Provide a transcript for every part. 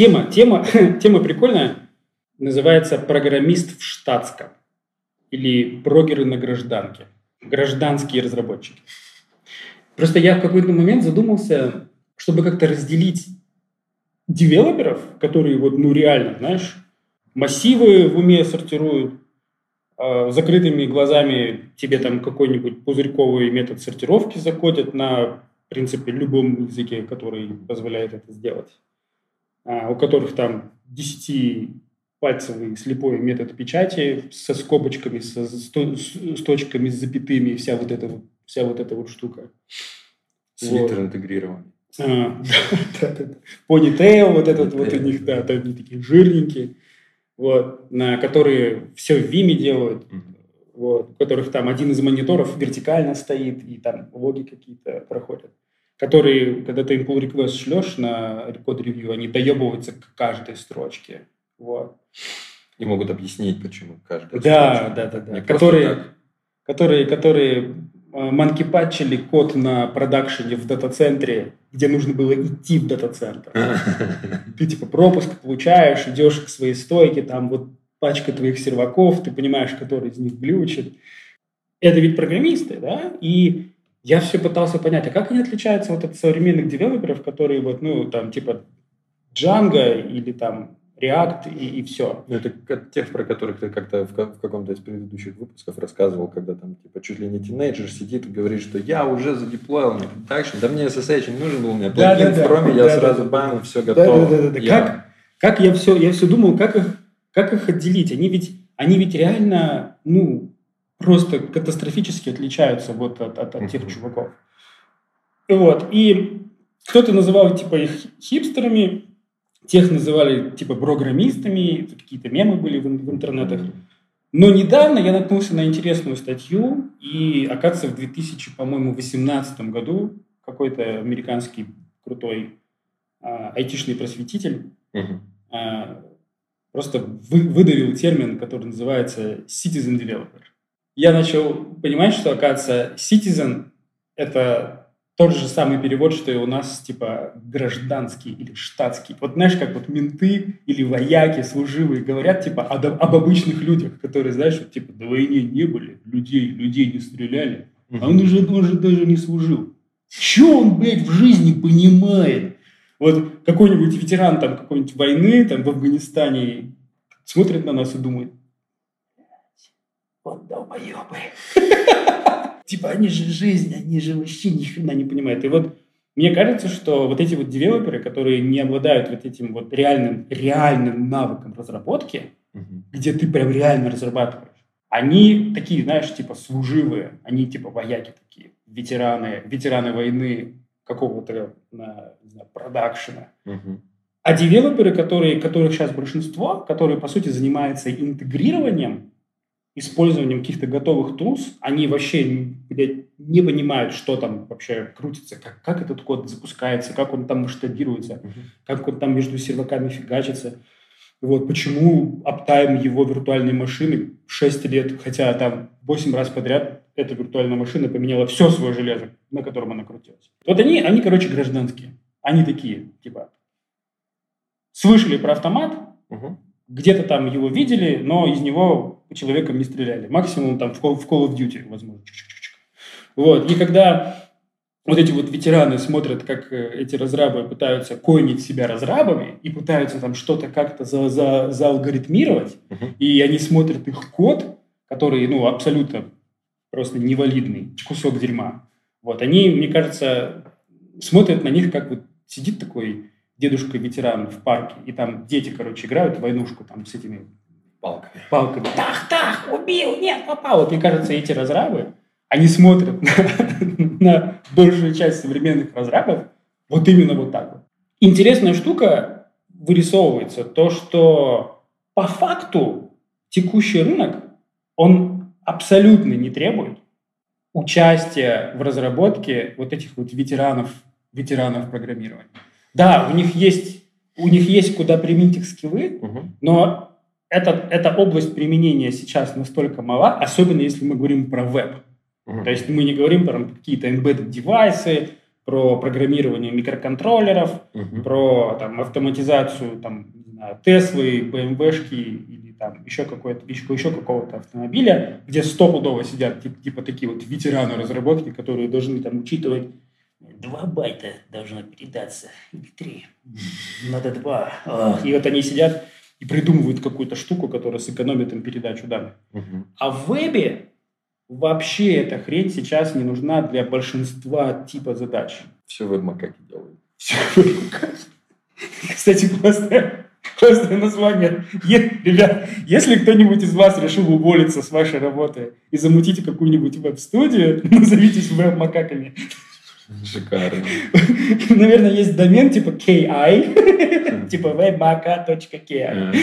тема, тема, тема прикольная. Называется «Программист в штатском» или «Прогеры на гражданке». Гражданские разработчики. Просто я в какой-то момент задумался, чтобы как-то разделить девелоперов, которые вот, ну, реально, знаешь, массивы в уме сортируют, э, закрытыми глазами тебе там какой-нибудь пузырьковый метод сортировки закодят на, в принципе, любом языке, который позволяет это сделать, а, у которых там 10 пальцевый слепой метод печати со скобочками, со, с, с точками, с запятыми, вся вот эта вот, вся вот эта вот штука. Свитер вот. интегрированный. А, да, да, да. Понитейл вот этот вот у них, да, они такие жирненькие, вот, на которые все в Виме делают, вот, у которых там один из мониторов вертикально стоит, и там логи какие-то проходят, которые, когда ты им pull request шлешь на код ревью, они доебываются к каждой строчке, вот. И могут объяснить, почему каждая да, строчка. Да, да, да, которые, которые, которые Э, манкипатчили код на продакшене в дата-центре, где нужно было идти в дата-центр. Ты типа пропуск получаешь, идешь к своей стойке, там вот пачка твоих серваков, ты понимаешь, который из них глючит. Это ведь программисты, да? И я все пытался понять, а как они отличаются вот от современных девелоперов, которые вот, ну, там, типа Django или там React и, и все. Ну, это тех, про которых ты как-то в, в каком-то из предыдущих выпусков рассказывал, когда там типа чуть ли не тинейджер сидит и говорит, что я уже задеплоил мне продакшн, да мне SSH не нужен был, у меня плагин да, да, в Chrome, да, я да, сразу да, бам, все готово. Да, да, да, да. Я... Как, как я все, я все думал, как их, как их отделить? Они ведь, они ведь реально, ну, просто катастрофически отличаются вот от, от, от тех чуваков. Вот. И кто-то называл типа их хипстерами, Тех называли типа программистами, какие-то мемы были в, в интернетах. Но недавно я наткнулся на интересную статью, и, оказывается, в 2000, по-моему, 2018 году какой-то американский крутой а, айтишный просветитель а, просто вы, выдавил термин, который называется citizen developer. Я начал понимать, что, оказывается, citizen – это тот же самый перевод, что и у нас, типа, гражданский или штатский. Вот знаешь, как вот менты или вояки, служивые говорят, типа, об, об обычных людях, которые, знаешь, вот, типа, до войны не были, людей, людей не стреляли, а он уже, он же даже не служил. Че он, блядь, в жизни понимает? Вот какой-нибудь ветеран там какой-нибудь войны там в Афганистане смотрит на нас и думает, долбоебы. Типа, они же жизнь, они же вообще ни хрена не понимают. И вот мне кажется, что вот эти вот девелоперы, которые не обладают вот этим вот реальным, реальным навыком разработки, угу. где ты прям реально разрабатываешь, они такие, знаешь, типа служивые, они типа вояки такие, ветераны, ветераны войны какого-то, знаю, продакшена. Угу. А девелоперы, которые, которых сейчас большинство, которые, по сути, занимаются интегрированием использованием каких-то готовых тулс, они вообще блядь, не понимают, что там вообще крутится, как, как этот код запускается, как он там масштабируется, uh-huh. как он там между серваками фигачится. Вот почему аптайм его виртуальной машины 6 лет, хотя там 8 раз подряд эта виртуальная машина поменяла все свое железо, на котором она крутилась. Вот они, они, короче, гражданские. Они такие, типа, слышали про автомат, uh-huh. Где-то там его видели, но из него по человекам не стреляли. Максимум там в Call, в Call of Duty, возможно. Вот. И когда вот эти вот ветераны смотрят, как э, эти разрабы пытаются койнить себя разрабами и пытаются там что-то как-то за, за, зaalгоритмировать, uh-huh. и они смотрят их код, который, ну, абсолютно просто невалидный, кусок дерьма. Вот, они, мне кажется, смотрят на них, как вот сидит такой дедушка-ветеран в парке, и там дети, короче, играют в войнушку там с этими Палками. Палками. Тах, тах, убил, нет, попал. Вот мне кажется, эти разрабы, они смотрят на, на большую часть современных разрабов вот именно вот так вот. Интересная штука вырисовывается, то, что по факту текущий рынок, он абсолютно не требует участия в разработке вот этих вот ветеранов, ветеранов программирования. Да, у них есть, у них есть куда применить их скиллы, угу. но эта, эта область применения сейчас настолько мала, особенно если мы говорим про веб. Uh-huh. То есть мы не говорим про какие-то embedded девайсы, про программирование микроконтроллеров, угу. про там, автоматизацию там, Теслы, БМВшки или там еще, еще, еще какого-то автомобиля, где стопудово сидят типа, типа такие вот ветераны разработки, которые должны там учитывать Два байта должно передаться, или три. Надо два. И вот они сидят и придумывают какую-то штуку, которая сэкономит им передачу данных. Угу. А в вебе вообще эта хрень сейчас не нужна для большинства типа задач. Все веб-макаки делают. Все веб-макаки. Кстати, классное, классное название. Е, ребят, если кто-нибудь из вас решил уволиться с вашей работы и замутить какую-нибудь веб-студию, назовитесь веб-макаками. Шикарно. Наверное, есть домен типа KI, типа webmaka.ki.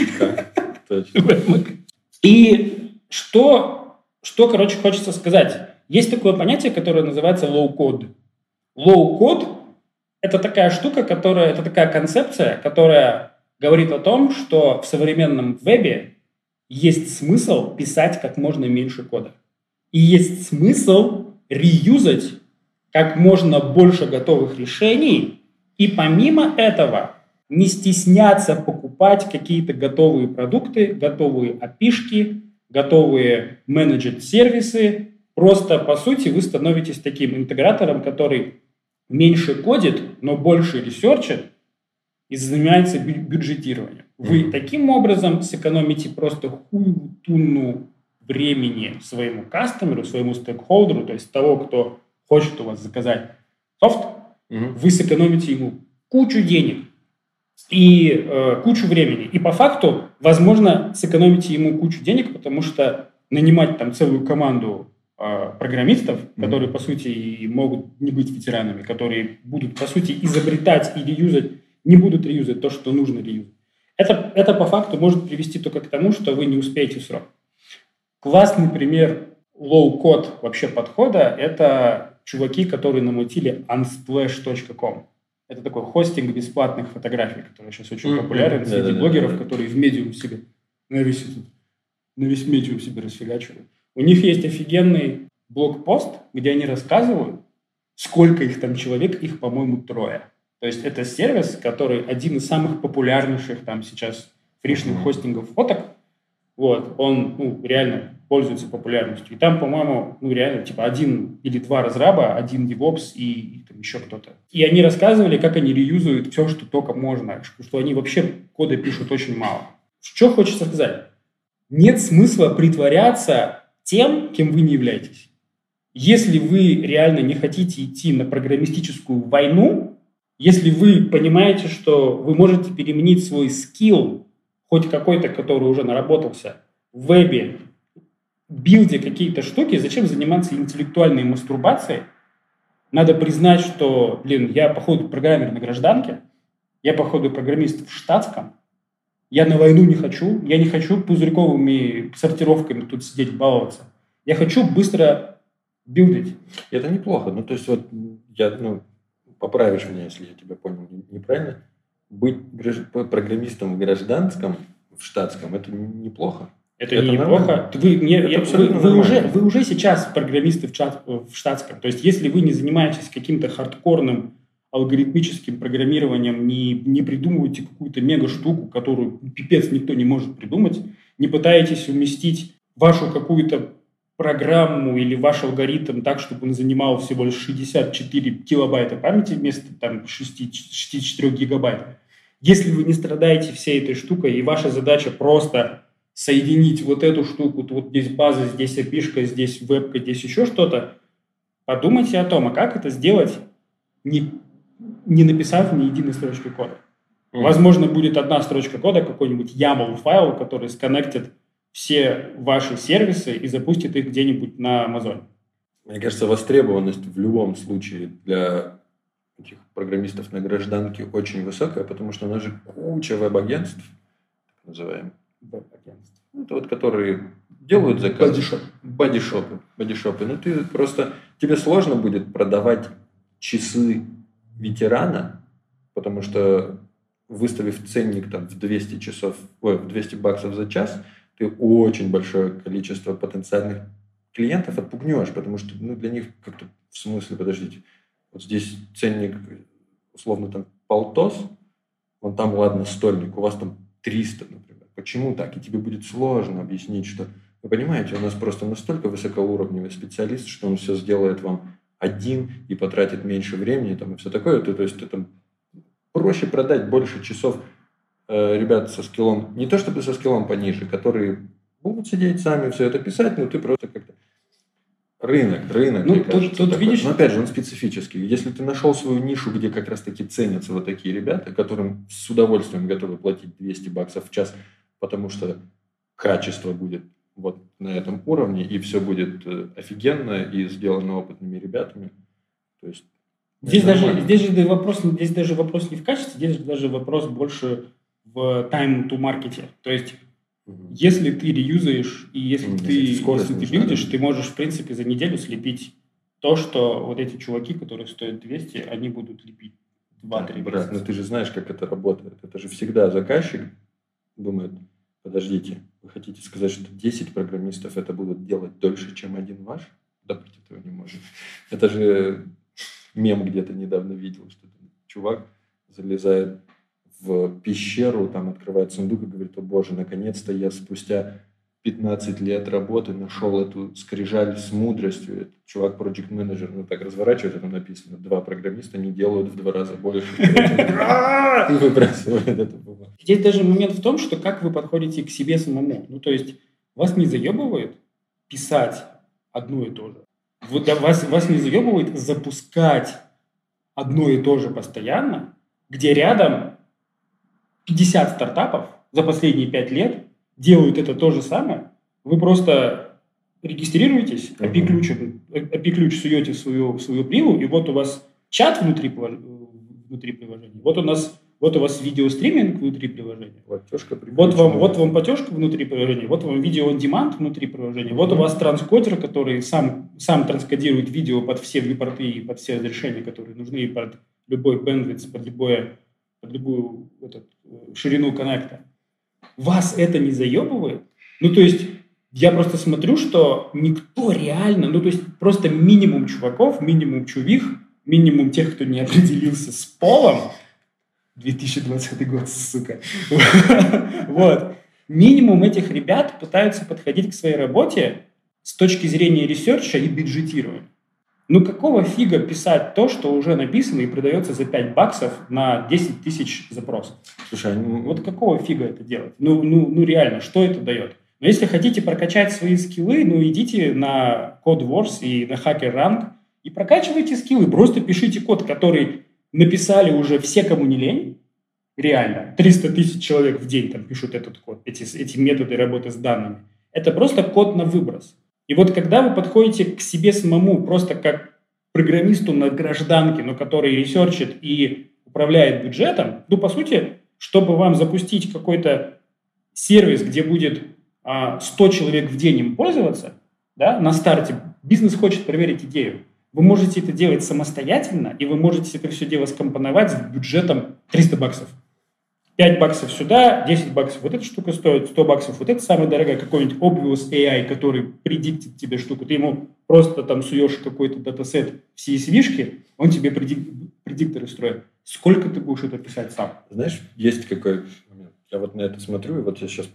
И что, что, короче, хочется сказать. Есть такое понятие, которое называется low-code. Low-code – это такая штука, которая, это такая концепция, которая говорит о том, что в современном вебе есть смысл писать как можно меньше кода. И есть смысл реюзать как можно больше готовых решений, и помимо этого не стесняться покупать какие-то готовые продукты, готовые опишки, готовые менеджер сервисы. Просто, по сути, вы становитесь таким интегратором, который меньше кодит, но больше ресерчит и занимается бюджетированием. Вы mm-hmm. таким образом сэкономите просто хую тунну времени своему кастомеру, своему стейкхолдеру, то есть того, кто хочет у вас заказать софт, угу. вы сэкономите ему кучу денег и э, кучу времени. И по факту, возможно, сэкономите ему кучу денег, потому что нанимать там целую команду э, программистов, mm которые, по сути, могут не быть ветеранами, которые будут, по сути, изобретать и реюзать, не будут реюзать то, что нужно реюзать. Это, это по факту может привести только к тому, что вы не успеете в срок. Классный пример low-code вообще подхода – это чуваки, которые намутили unsplash.com. Это такой хостинг бесплатных фотографий, который сейчас очень mm-hmm. популярен среди да, да, блогеров, да, да. которые в медиум себе на весь, на весь медиум себе расфигачивают. У них есть офигенный блокпост, где они рассказывают, сколько их там человек, их, по-моему, трое. То есть это сервис, который один из самых популярнейших там сейчас фришных mm-hmm. хостингов фоток. Вот, он ну, реально пользуется популярностью. И там, по-моему, ну реально, типа один или два разраба, один DevOps и, и там еще кто-то. И они рассказывали, как они реюзуют все, что только можно, что они вообще коды пишут очень мало. Что хочется сказать? Нет смысла притворяться тем, кем вы не являетесь. Если вы реально не хотите идти на программистическую войну, если вы понимаете, что вы можете переменить свой скилл, хоть какой-то, который уже наработался, в вебе билде какие-то штуки, зачем заниматься интеллектуальной мастурбацией? Надо признать, что, блин, я, походу, программер на гражданке, я, походу, программист в штатском, я на войну не хочу, я не хочу пузырьковыми сортировками тут сидеть, баловаться. Я хочу быстро билдить. Это неплохо. Ну, то есть, вот я, ну, поправишь меня, если я тебя понял неправильно. Быть программистом в гражданском, в штатском, это неплохо. Это, это неплохо. Вы, не, это вы, вы, уже, вы уже сейчас программисты в, чат, в штатском. То есть, если вы не занимаетесь каким-то хардкорным алгоритмическим программированием, не, не придумываете какую-то мега-штуку, которую пипец никто не может придумать, не пытаетесь уместить вашу какую-то программу или ваш алгоритм так, чтобы он занимал всего лишь 64 килобайта памяти вместо там, 64 гигабайт. Если вы не страдаете всей этой штукой, и ваша задача просто соединить вот эту штуку, вот здесь база, здесь опишка, здесь вебка, здесь еще что-то, подумайте о том, а как это сделать, не, не написав ни единой строчки кода. Mm-hmm. Возможно, будет одна строчка кода, какой-нибудь YAML файл, который сконнектит все ваши сервисы и запустит их где-нибудь на Amazon. Мне кажется, востребованность в любом случае для этих программистов на гражданке очень высокая, потому что у нас же куча веб-агентств, так называемых, веб-агентств. Ну, это вот которые делают заказ. Бодишоп. Бодишопы. Бодишопы. Ну, ты просто... Тебе сложно будет продавать часы ветерана, потому что выставив ценник там в 200 часов, ой, в 200 баксов за час, ты очень большое количество потенциальных клиентов отпугнешь, потому что ну, для них как-то в смысле, подождите, Вот здесь ценник, условно, там полтос, он там, ладно, стольник, у вас там 300, например. Почему так? И тебе будет сложно объяснить, что, вы понимаете, у нас просто настолько высокоуровневый специалист, что он все сделает вам один и потратит меньше времени там, и все такое. То, то есть это проще продать больше часов э, ребят со скиллом, не то чтобы со скиллом пониже, которые будут сидеть сами все это писать, но ты просто как-то Рынок, рынок. Ну, тут, кажется, тут видишь... Но опять же, он специфический. Если ты нашел свою нишу, где как раз-таки ценятся вот такие ребята, которым с удовольствием готовы платить 200 баксов в час, потому что качество будет вот на этом уровне, и все будет э, офигенно и сделано опытными ребятами. То есть здесь даже, здесь же вопрос, здесь даже вопрос не в качестве, здесь даже вопрос больше в time to market. То есть если ты реюзаешь и если mm, ты, если ты билдишь, ты можешь, в принципе, за неделю слепить то, что вот эти чуваки, которые стоят 200, они будут лепить 2-3 Брат, ну ты же знаешь, как это работает. Это же всегда заказчик думает, подождите, вы хотите сказать, что 10 программистов это будут делать дольше, чем один ваш? Да быть этого не может. Это же мем где-то недавно видел, что чувак залезает в пещеру, там открывает сундук и говорит, о боже, наконец-то я спустя 15 лет работы нашел эту скрижаль с мудростью. Это чувак, проект менеджер ну так разворачивает, там написано, два программиста не делают в два раза больше. И выбрасывает эту бумагу. Здесь даже момент в том, что как вы подходите к себе самому. Ну, то есть, вас не заебывает писать одно и то же. Вот вас, вас не заебывает запускать одно и то же постоянно, где рядом 50 стартапов за последние 5 лет делают это то же самое. Вы просто регистрируетесь, API-ключ, API-ключ суете в свою, в свою прилу, и вот у вас чат внутри, внутри приложения, вот у нас вот у вас видеостриминг внутри приложения. Платежка вот вам, вот вам платежка внутри приложения, вот вам видео on demand внутри приложения, mm-hmm. вот у вас транскодер, который сам, сам транскодирует видео под все випорты и под все разрешения, которые нужны, под любой bandwidth, под любое под любую этот, э, ширину коннекта, вас это не заебывает? Ну, то есть, я просто смотрю, что никто реально, ну, то есть, просто минимум чуваков, минимум чувих, минимум тех, кто не определился с полом, 2020 год, сука. Вот. Минимум этих ребят пытаются подходить к своей работе с точки зрения ресерча и бюджетирования. Ну какого фига писать то, что уже написано и продается за 5 баксов на 10 тысяч запросов? Слушай, ну... вот какого фига это делать? Ну, ну, ну реально, что это дает? Но если хотите прокачать свои скиллы, ну идите на Codewars и на HackerRank и прокачивайте скиллы. Просто пишите код, который написали уже все, кому не лень. Реально. 300 тысяч человек в день там пишут этот код, эти, эти методы работы с данными. Это просто код на выброс. И вот когда вы подходите к себе самому просто как программисту на гражданке, но который ресерчит и управляет бюджетом, ну, по сути, чтобы вам запустить какой-то сервис, где будет а, 100 человек в день им пользоваться, да, на старте бизнес хочет проверить идею. Вы можете это делать самостоятельно, и вы можете это все дело скомпоновать с бюджетом 300 баксов. 5 баксов сюда, 10 баксов вот эта штука стоит, 100 баксов вот это самая дорогая, какой-нибудь Obvious AI, который предиктит тебе штуку, ты ему просто там суешь какой-то датасет в CSV-шке, он тебе предик, предикторы строит. Сколько ты будешь это писать сам? Знаешь, есть какой момент. Я вот на это смотрю, и вот я сейчас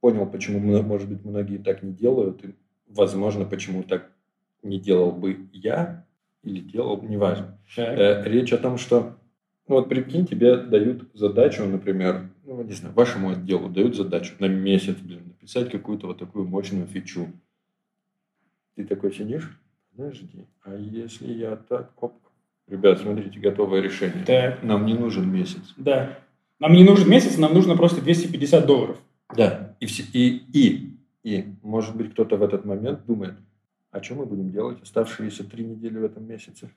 понял, почему, может быть, многие так не делают, и, возможно, почему так не делал бы я или делал, неважно. Э, речь о том, что ну вот прикинь, тебе дают задачу, например, ну, не знаю, вашему отделу дают задачу на месяц, блин, написать какую-то вот такую мощную фичу. Ты такой сидишь, подожди, а если я так, оп, ребят, смотрите, готовое решение. Да. Нам не нужен месяц. Да. Нам не нужен месяц, нам нужно просто 250 долларов. Да. И, все, и, и, и, может быть, кто-то в этот момент думает, а что мы будем делать оставшиеся три недели в этом месяце?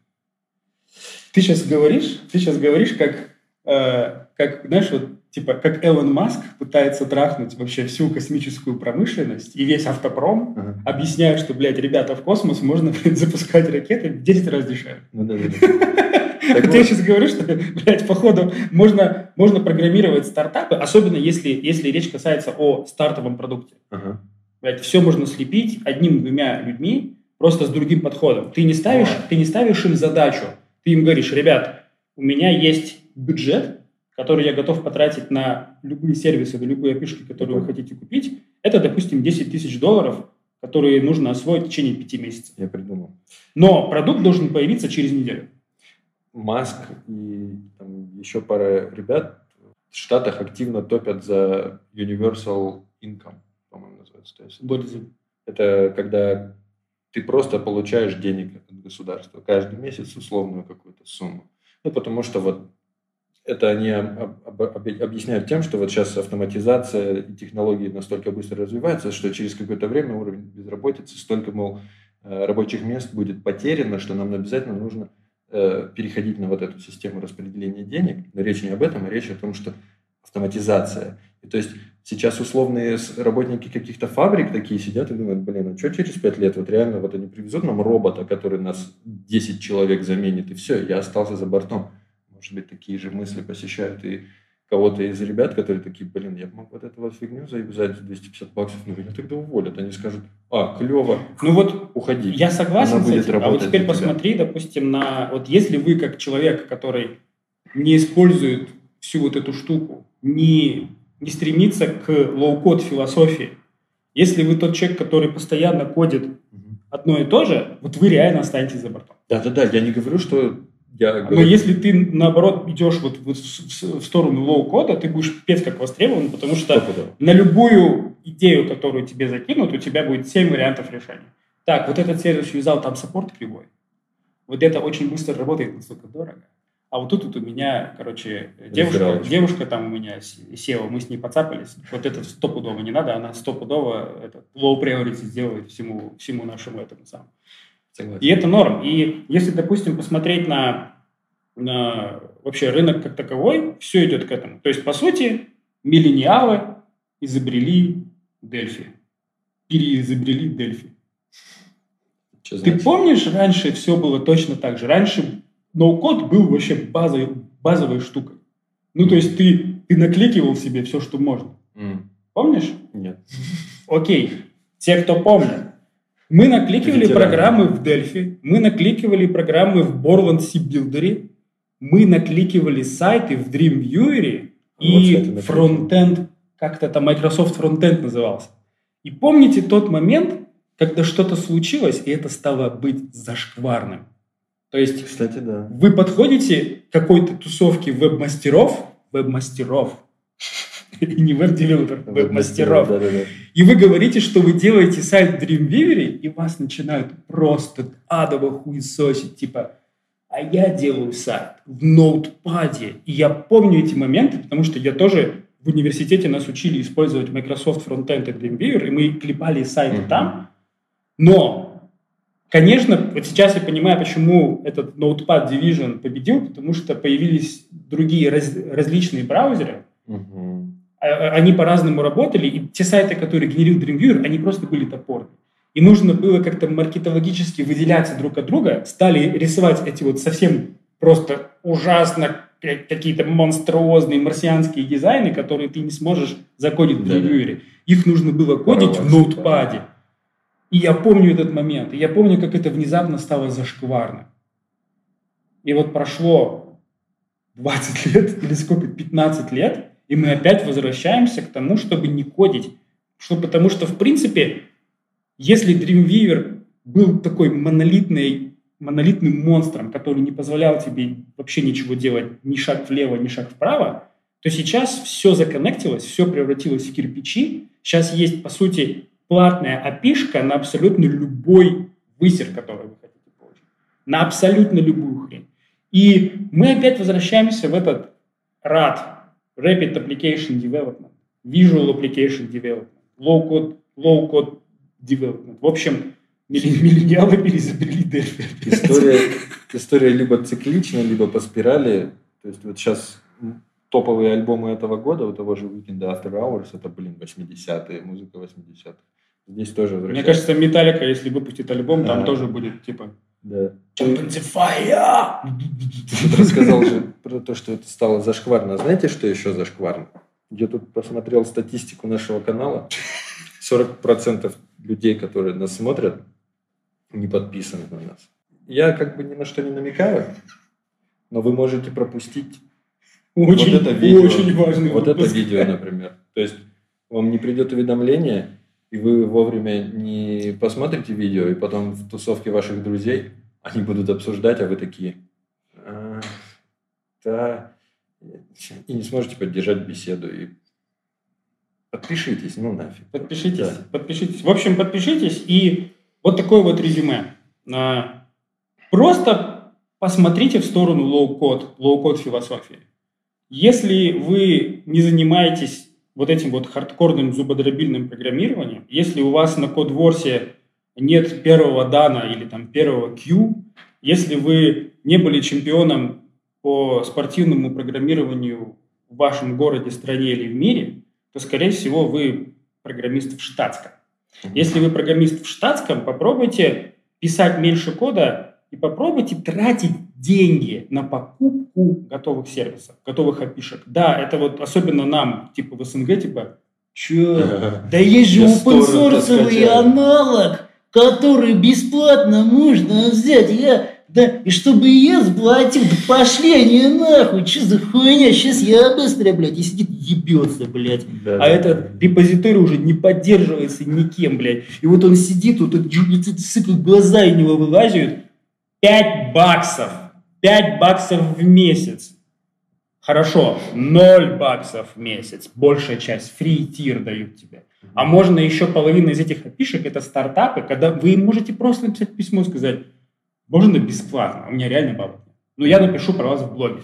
Ты сейчас говоришь, ты сейчас говоришь, как, э, как, знаешь, вот, типа, как Элон Маск пытается трахнуть вообще всю космическую промышленность и весь автопром, uh-huh. объясняя, что, блядь, ребята, в космос можно блядь, запускать ракеты в 10 раз дешевле. Ну да, да, да. Так я сейчас говорю, что, блядь, походу, можно, можно программировать стартапы, особенно если, если речь касается о стартовом продукте. Uh-huh. Блядь, все можно слепить одним-двумя людьми, просто с другим подходом. Ты не ставишь, ты не ставишь им задачу, Ты им говоришь, ребят, у меня есть бюджет, который я готов потратить на любые сервисы, на любые опишки, которые вы хотите купить. Это, допустим, 10 тысяч долларов, которые нужно освоить в течение пяти месяцев. Я придумал. Но продукт должен появиться через неделю. Маск и там, еще пара ребят в Штатах активно топят за Universal Income, по-моему, называется. То есть это когда ты просто получаешь денег от государства каждый месяц условную какую-то сумму. Ну, потому что вот это они объясняют тем, что вот сейчас автоматизация и технологии настолько быстро развиваются, что через какое-то время уровень безработицы столько, мол, э, рабочих мест будет потеряно, что нам обязательно нужно Э, переходить на вот эту систему распределения денег. Но речь не об этом, а речь о том, что автоматизация. И то есть сейчас условные работники каких-то фабрик такие сидят и думают, блин, а что через пять лет? Вот реально вот они привезут нам робота, который нас 10 человек заменит, и все, я остался за бортом. Может быть, такие же мысли посещают и кого-то из ребят, которые такие, блин, я мог вот эту вот фигню завязать за 250 баксов, но меня тогда уволят. Они скажут, а, клево, ну вот уходи. Я согласен с этим, а вот теперь посмотри, допустим, на... Вот если вы как человек, который не использует всю вот эту штуку, не, не стремится к low-code философии, если вы тот человек, который постоянно кодит одно и то же, вот вы реально останетесь за бортом. Да-да-да, я не говорю, что я говорю... Но если ты, наоборот, идешь вот в, в, в сторону лоу-кода, ты будешь пипец как востребован, потому что на любую идею, которую тебе закинут, у тебя будет 7 вариантов решения. Так, вот этот сервис юзал, там саппорт кривой. Вот это очень быстро работает, настолько дорого. А вот тут вот у меня, короче, девушка, девушка там у меня села, мы с ней подцапались. Вот это стопудово не надо, она стопудово это low priority сделает всему, всему нашему этому самому. Согласен. И это норм. И если, допустим, посмотреть на, на вообще рынок как таковой, все идет к этому. То есть, по сути, миллениалы изобрели Дельфи. Переизобрели Дельфи. Что Ты помнишь, раньше все было точно так же? Раньше ноу-код был вообще базовой, базовой штукой. Ну, то есть ты, ты накликивал себе все, что можно. Mm. Помнишь? Нет. Окей. Те, кто помнят, мы накликивали Ветераны. программы в Delphi, мы накликивали программы в Borland C Builder, мы накликивали сайты в Dreamviewer и фронтенд, как-то там Microsoft Frontend назывался. И помните тот момент, когда что-то случилось, и это стало быть зашкварным. То есть Кстати, да. вы подходите к какой-то тусовке веб-мастеров, веб-мастеров, и не веб-девелопер, веб-мастеров. И вы говорите, что вы делаете сайт в Dreamweaver, и вас начинают просто адово хуесосить, типа, а я делаю сайт в ноутпаде. И я помню эти моменты, потому что я тоже в университете нас учили использовать Microsoft FrontPage и Dreamweaver, и мы клепали сайты mm-hmm. там. Но, конечно, вот сейчас я понимаю, почему этот Notepad Division победил, потому что появились другие раз, различные браузеры, а, они по-разному работали, и те сайты, которые генерил Dreamviewer, они просто были топорны. И нужно было как-то маркетологически выделяться друг от друга, стали рисовать эти вот совсем просто ужасно какие-то монструозные марсианские дизайны, которые ты не сможешь закодить в Dreamviewer. Их нужно было кодить в ноутпаде. И я помню этот момент. И я помню, как это внезапно стало зашкварно. И вот прошло 20 лет, или сколько, 15 лет, и мы опять возвращаемся к тому, чтобы не кодить. Что, потому что, в принципе, если Dreamweaver был такой монолитный, монолитным монстром, который не позволял тебе вообще ничего делать, ни шаг влево, ни шаг вправо, то сейчас все законнектилось, все превратилось в кирпичи. Сейчас есть, по сути, платная опишка на абсолютно любой высер, который вы хотите получить. На абсолютно любую хрень. И мы опять возвращаемся в этот рад, Rapid Application Development, Visual Application Development, Low Code, low code Development. В общем, миллениалы переизобрели Delphi. История, история либо цикличная, либо по спирали. То есть вот сейчас топовые альбомы этого года, у того же Weekend After Hours, это, блин, 80-е, музыка 80-х. Здесь тоже Мне кажется, Металлика, если выпустит альбом, там а, тоже будет, типа, да. Jump in the fire! Ты рассказал же про то, что это стало зашкварно. А знаете, что еще зашкварно? Я тут посмотрел статистику нашего канала. 40% людей, которые нас смотрят, не подписаны на нас. Я как бы ни на что не намекаю, но вы можете пропустить очень, вот это видео, очень важный Вот выпуск. это видео, например. То есть вам не придет уведомление, и вы вовремя не посмотрите видео, и потом в тусовке ваших друзей они будут обсуждать, а вы такие, «А, да, и не сможете поддержать беседу. И подпишитесь, ну нафиг. Подпишитесь, Да. подпишитесь. В общем, подпишитесь и вот такое вот резюме. А, Просто посмотрите в сторону low-code, low-code философии. Если вы не занимаетесь вот этим вот хардкорным зубодробильным программированием, если у вас на кодворсе нет первого дана или там первого Q, если вы не были чемпионом по спортивному программированию в вашем городе, стране или в мире, то, скорее всего, вы программист в штатском. Если вы программист в штатском, попробуйте писать меньше кода и попробуйте тратить деньги на покупку готовых сервисов, готовых опишек. Да, это вот особенно нам, типа в СНГ, типа, чё, да есть же open аналог, который бесплатно можно взять. Я, да, и чтобы я сплатил, да пошли они нахуй, что за хуйня, сейчас я быстро, блядь, и сидит ебется, блядь. Да, а да, этот репозиторий уже не поддерживается никем, блядь. И вот он сидит, вот этот сука, глаза у него вылазят. 5 баксов. 5 баксов в месяц. Хорошо, 0 баксов в месяц. Большая часть, фри тир дают тебе. А можно еще половина из этих опишек, это стартапы, когда вы можете просто написать письмо и сказать, можно бесплатно, у меня реально бабок. Ну, я напишу про вас в блоге.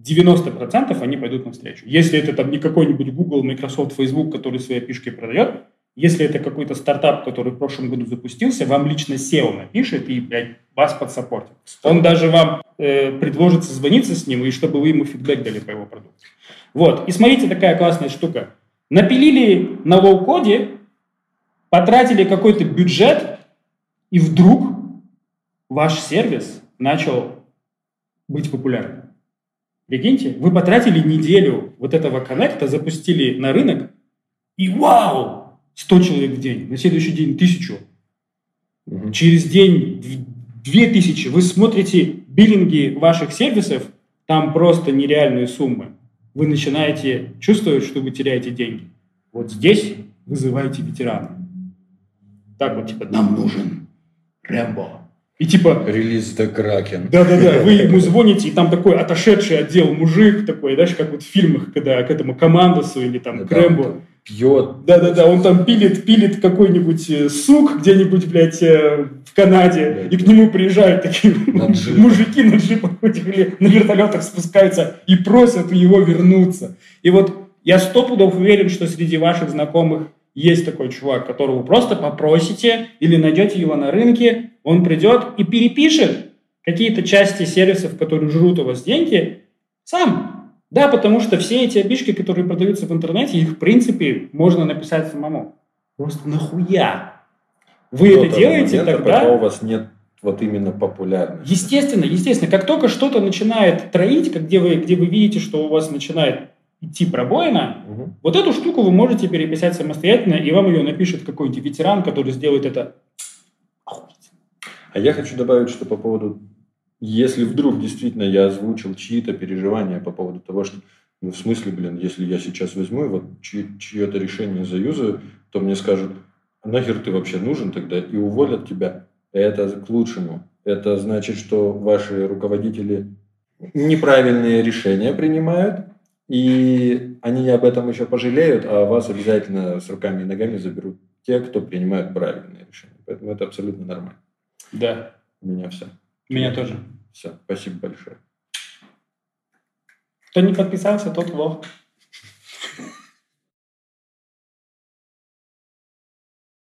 90% они пойдут навстречу. Если это там не какой-нибудь Google, Microsoft, Facebook, который свои опишки продает, если это какой-то стартап, который в прошлом году запустился, вам лично SEO напишет и, блядь, вас подсаппортит. Он даже вам э, предложит созвониться с ним, и чтобы вы ему фидбэк дали по его продукту. Вот. И смотрите, такая классная штука. Напилили на low-code, потратили какой-то бюджет, и вдруг ваш сервис начал быть популярным. Прикиньте, вы потратили неделю вот этого коннекта, запустили на рынок, и вау, 100 человек в день, на следующий день 1000, Мгм. через день в- 2000. Вы смотрите биллинги ваших сервисов, там просто нереальные суммы. Вы начинаете чувствовать, что вы теряете деньги. Вот здесь вызываете ветерана. Так вот, типа, нам нужен Рэмбо. И типа, Релиз The Kraken. да-да-да, вы ему звоните, и там такой отошедший отдел мужик такой, знаешь, как вот в фильмах, когда к этому командосу или там Да, к Рэмбо. Пьет. Да-да-да, он там пилит, пилит какой-нибудь э, сук где-нибудь, блядь, э, в Канаде, и к нему приезжают такие На мужики на джипах или на вертолетах спускаются и просят у него вернуться. И вот я сто пудов уверен, что среди ваших знакомых есть такой чувак, которого просто попросите или найдете его на рынке, он придет и перепишет какие-то части сервисов, которые жрут у вас деньги, сам. Да, потому что все эти обишки, которые продаются в интернете, их в принципе можно написать самому. Просто нахуя? Вы это делаете момента, тогда? Пока у вас нет вот именно популярности. Естественно, естественно. Как только что-то начинает троить, как где вы, где вы видите, что у вас начинает идти пробоина, Мгм. вот эту штуку вы можете переписать самостоятельно, и вам ее напишет какой-нибудь ветеран, который сделает это. А я хочу добавить, что по поводу, если вдруг действительно я озвучил чьи-то переживания по поводу того, что, ну, в смысле, блин, если я сейчас возьму и вот чье- чье-то решение заюзаю, то мне скажут, «А нахер ты вообще нужен тогда, и уволят тебя. Это к лучшему. Это значит, что ваши руководители неправильные решения принимают, и они об этом еще пожалеют, а вас обязательно с руками и ногами заберут те, кто принимают правильные решения. Поэтому это абсолютно нормально. Да, У меня все. меня тоже. Все, спасибо большое. Кто не подписался, тот лох.